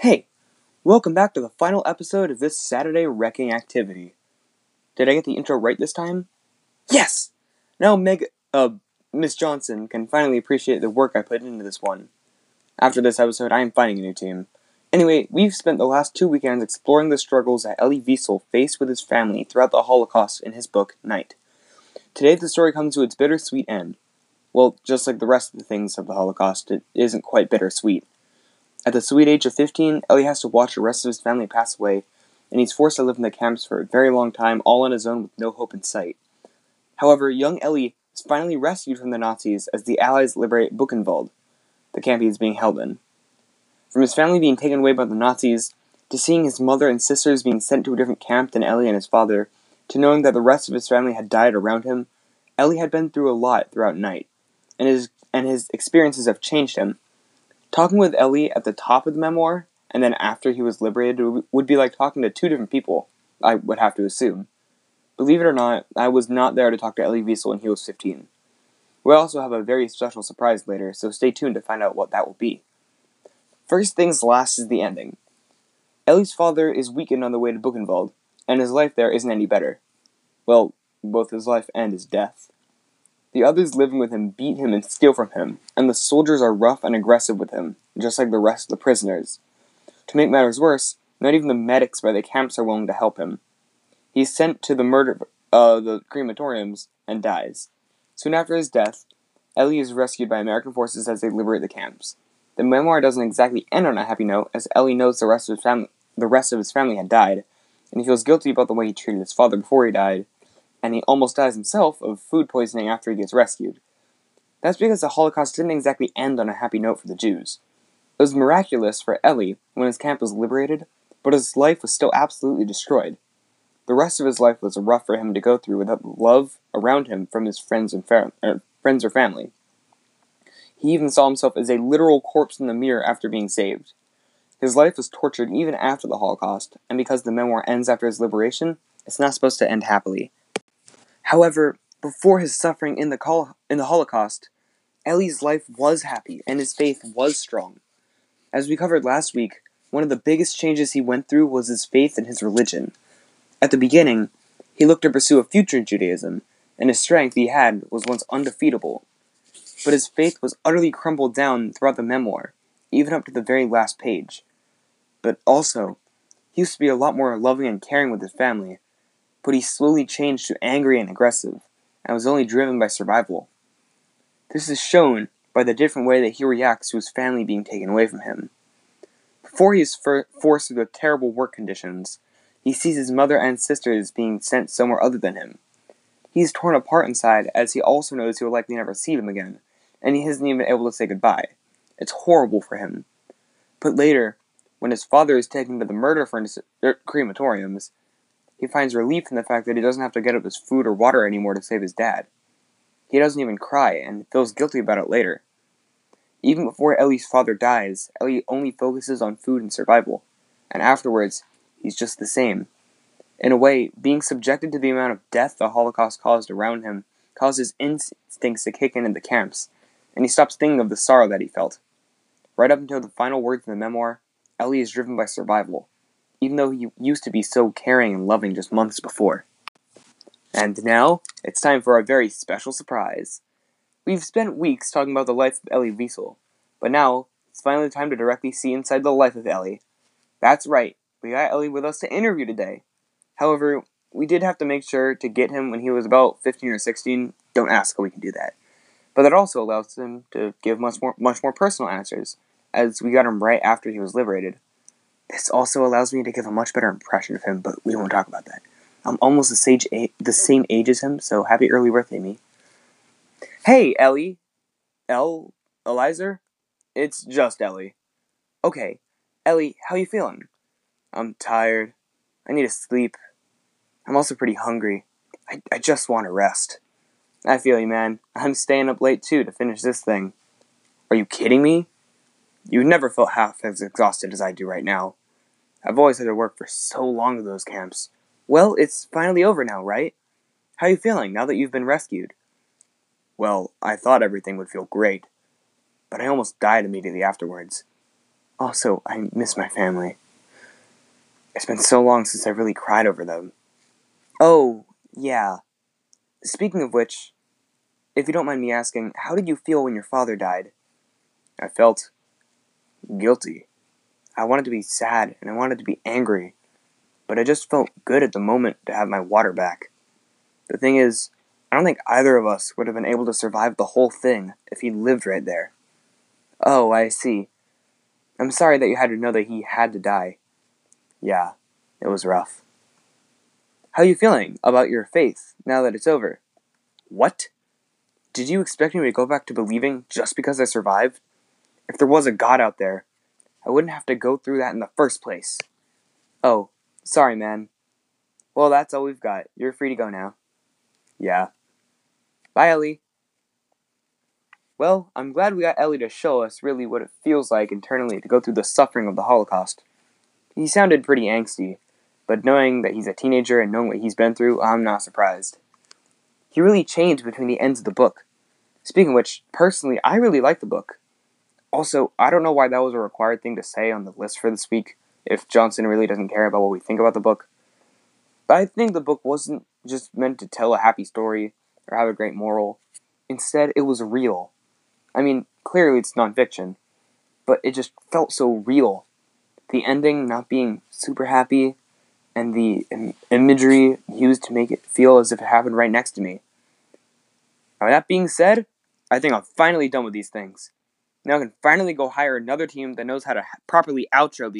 Hey, welcome back to the final episode of this Saturday wrecking activity. Did I get the intro right this time? Yes! Now Meg, uh, Miss Johnson can finally appreciate the work I put into this one. After this episode, I am finding a new team. Anyway, we've spent the last two weekends exploring the struggles that Elie Wiesel faced with his family throughout the Holocaust in his book, Night. Today, the story comes to its bittersweet end. Well, just like the rest of the things of the Holocaust, it isn't quite bittersweet. At the sweet age of 15, Elie has to watch the rest of his family pass away, and he's forced to live in the camps for a very long time, all on his own with no hope in sight. However, young Elie is finally rescued from the Nazis as the Allies liberate Buchenwald, the camp he is being held in. From his family being taken away by the Nazis, to seeing his mother and sisters being sent to a different camp than Elie and his father, to knowing that the rest of his family had died around him, Elie had been through a lot throughout night, and his and his experiences have changed him. Talking with Elie at the top of the memoir, and then after he was liberated, would be like talking to two different people, I would have to assume. Believe it or not, I was not there to talk to Elie Wiesel when he was 15. We also have a very special surprise later, so stay tuned to find out what that will be. First things last is the ending. Elie's father is weakened on the way to Buchenwald, and his life there isn't any better. Well, both his life and his death. The others living with him beat him and steal from him, and the soldiers are rough and aggressive with him, just like the rest of the prisoners. To make matters worse, not even the medics by the camps are willing to help him. He's sent to the murder uh, the crematoriums and dies. Soon after his death, Elie is rescued by American forces as they liberate the camps. The memoir doesn't exactly end on a happy note, as Elie knows the rest of his family the rest of his family had died, and he feels guilty about the way he treated his father before he died, and he almost dies himself of food poisoning after he gets rescued. That's because the Holocaust didn't exactly end on a happy note for the Jews. It was miraculous for Elie when his camp was liberated, but his life was still absolutely destroyed. The rest of his life was rough for him to go through without love around him from his friends and er, friends or family. He even saw himself as a literal corpse in the mirror after being saved. His life was tortured even after the Holocaust, and because the memoir ends after his liberation, it's not supposed to end happily. However, before his suffering in the, col- in the Holocaust, Elie's life was happy and his faith was strong. As we covered last week, one of the biggest changes he went through was his faith in his religion. At the beginning, he looked to pursue a future in Judaism, and his strength he had was once undefeatable but his faith was utterly crumbled down throughout the memoir, even up to the very last page. But also, he used to be a lot more loving and caring with his family, but he slowly changed to angry and aggressive, and was only driven by survival. This is shown by the different way that he reacts to his family being taken away from him. Before he is for- forced the terrible work conditions, he sees his mother and sisters being sent somewhere other than him. He is torn apart inside as he also knows he will likely never see them again, and he isn't even able to say goodbye. It's horrible for him. But later, when his father is taken to the murder furnace, er, crematoriums, he finds relief in the fact that he doesn't have to get up his food or water anymore to save his dad. He doesn't even cry and feels guilty about it later. Even before Elie's father dies, Elie only focuses on food and survival, and afterwards, he's just the same. In a way, being subjected to the amount of death the Holocaust caused around him causes instincts to kick in in the camps, and he stops thinking of the sorrow that he felt. Right up until the final words in the memoir, Elie is driven by survival, even though he used to be so caring and loving just months before. And now, it's time for our very special surprise. We've spent weeks talking about the life of Elie Wiesel, but now it's finally time to directly see inside the life of Elie. That's right, we got Elie with us to interview today. However, we did have to make sure to get him when he was about 15 or 16. Don't ask how we can do that but that also allows him to give much more much more personal answers, as we got him right after he was liberated. This also allows me to give a much better impression of him, but we won't talk about that. I'm almost the, sage a- the same age as him, so happy early birthday, me. Hey, Elie. El... Eliezer? It's just Elie. Okay, Elie, how you feeling? I'm tired. I need to sleep. I'm also pretty hungry. I, I just want to rest. I feel you, man. I'm staying up late too to finish this thing. Are you kidding me? You've never felt half as exhausted as I do right now. I've always had to work for so long at those camps. Well, it's finally over now, right? How are you feeling now that you've been rescued? Well, I thought everything would feel great, but I almost died immediately afterwards. Also, I miss my family. It's been so long since I really cried over them. Oh, yeah. Speaking of which, if you don't mind me asking, how did you feel when your father died? I felt guilty. I wanted to be sad and I wanted to be angry, but I just felt good at the moment to have my water back. The thing is, I don't think either of us would have been able to survive the whole thing if he lived right there. Oh, I see. I'm sorry that you had to know that he had to die. Yeah, it was rough. How are you feeling about your faith now that it's over? What? Did you expect me to go back to believing just because I survived? If there was a God out there, I wouldn't have to go through that in the first place. Oh, sorry, man. Well, that's all we've got. You're free to go now. Yeah. Bye, Elie. Well, I'm glad we got Elie to show us really what it feels like internally to go through the suffering of the Holocaust. He sounded pretty angsty, but knowing that he's a teenager and knowing what he's been through, I'm not surprised. He really changed between the ends of the book. Speaking of which, personally, I really like the book. Also, I don't know why that was a required thing to say on the list for this week, if Johnson really doesn't care about what we think about the book. But I think the book wasn't just meant to tell a happy story or have a great moral. Instead, it was real. I mean, clearly it's nonfiction, but it just felt so real. The ending not being super happy, and the Im- imagery used to make it feel as if it happened right next to me. Now, that being said, I think I'm finally done with these things. Now I can finally go hire another team that knows how to properly outro these.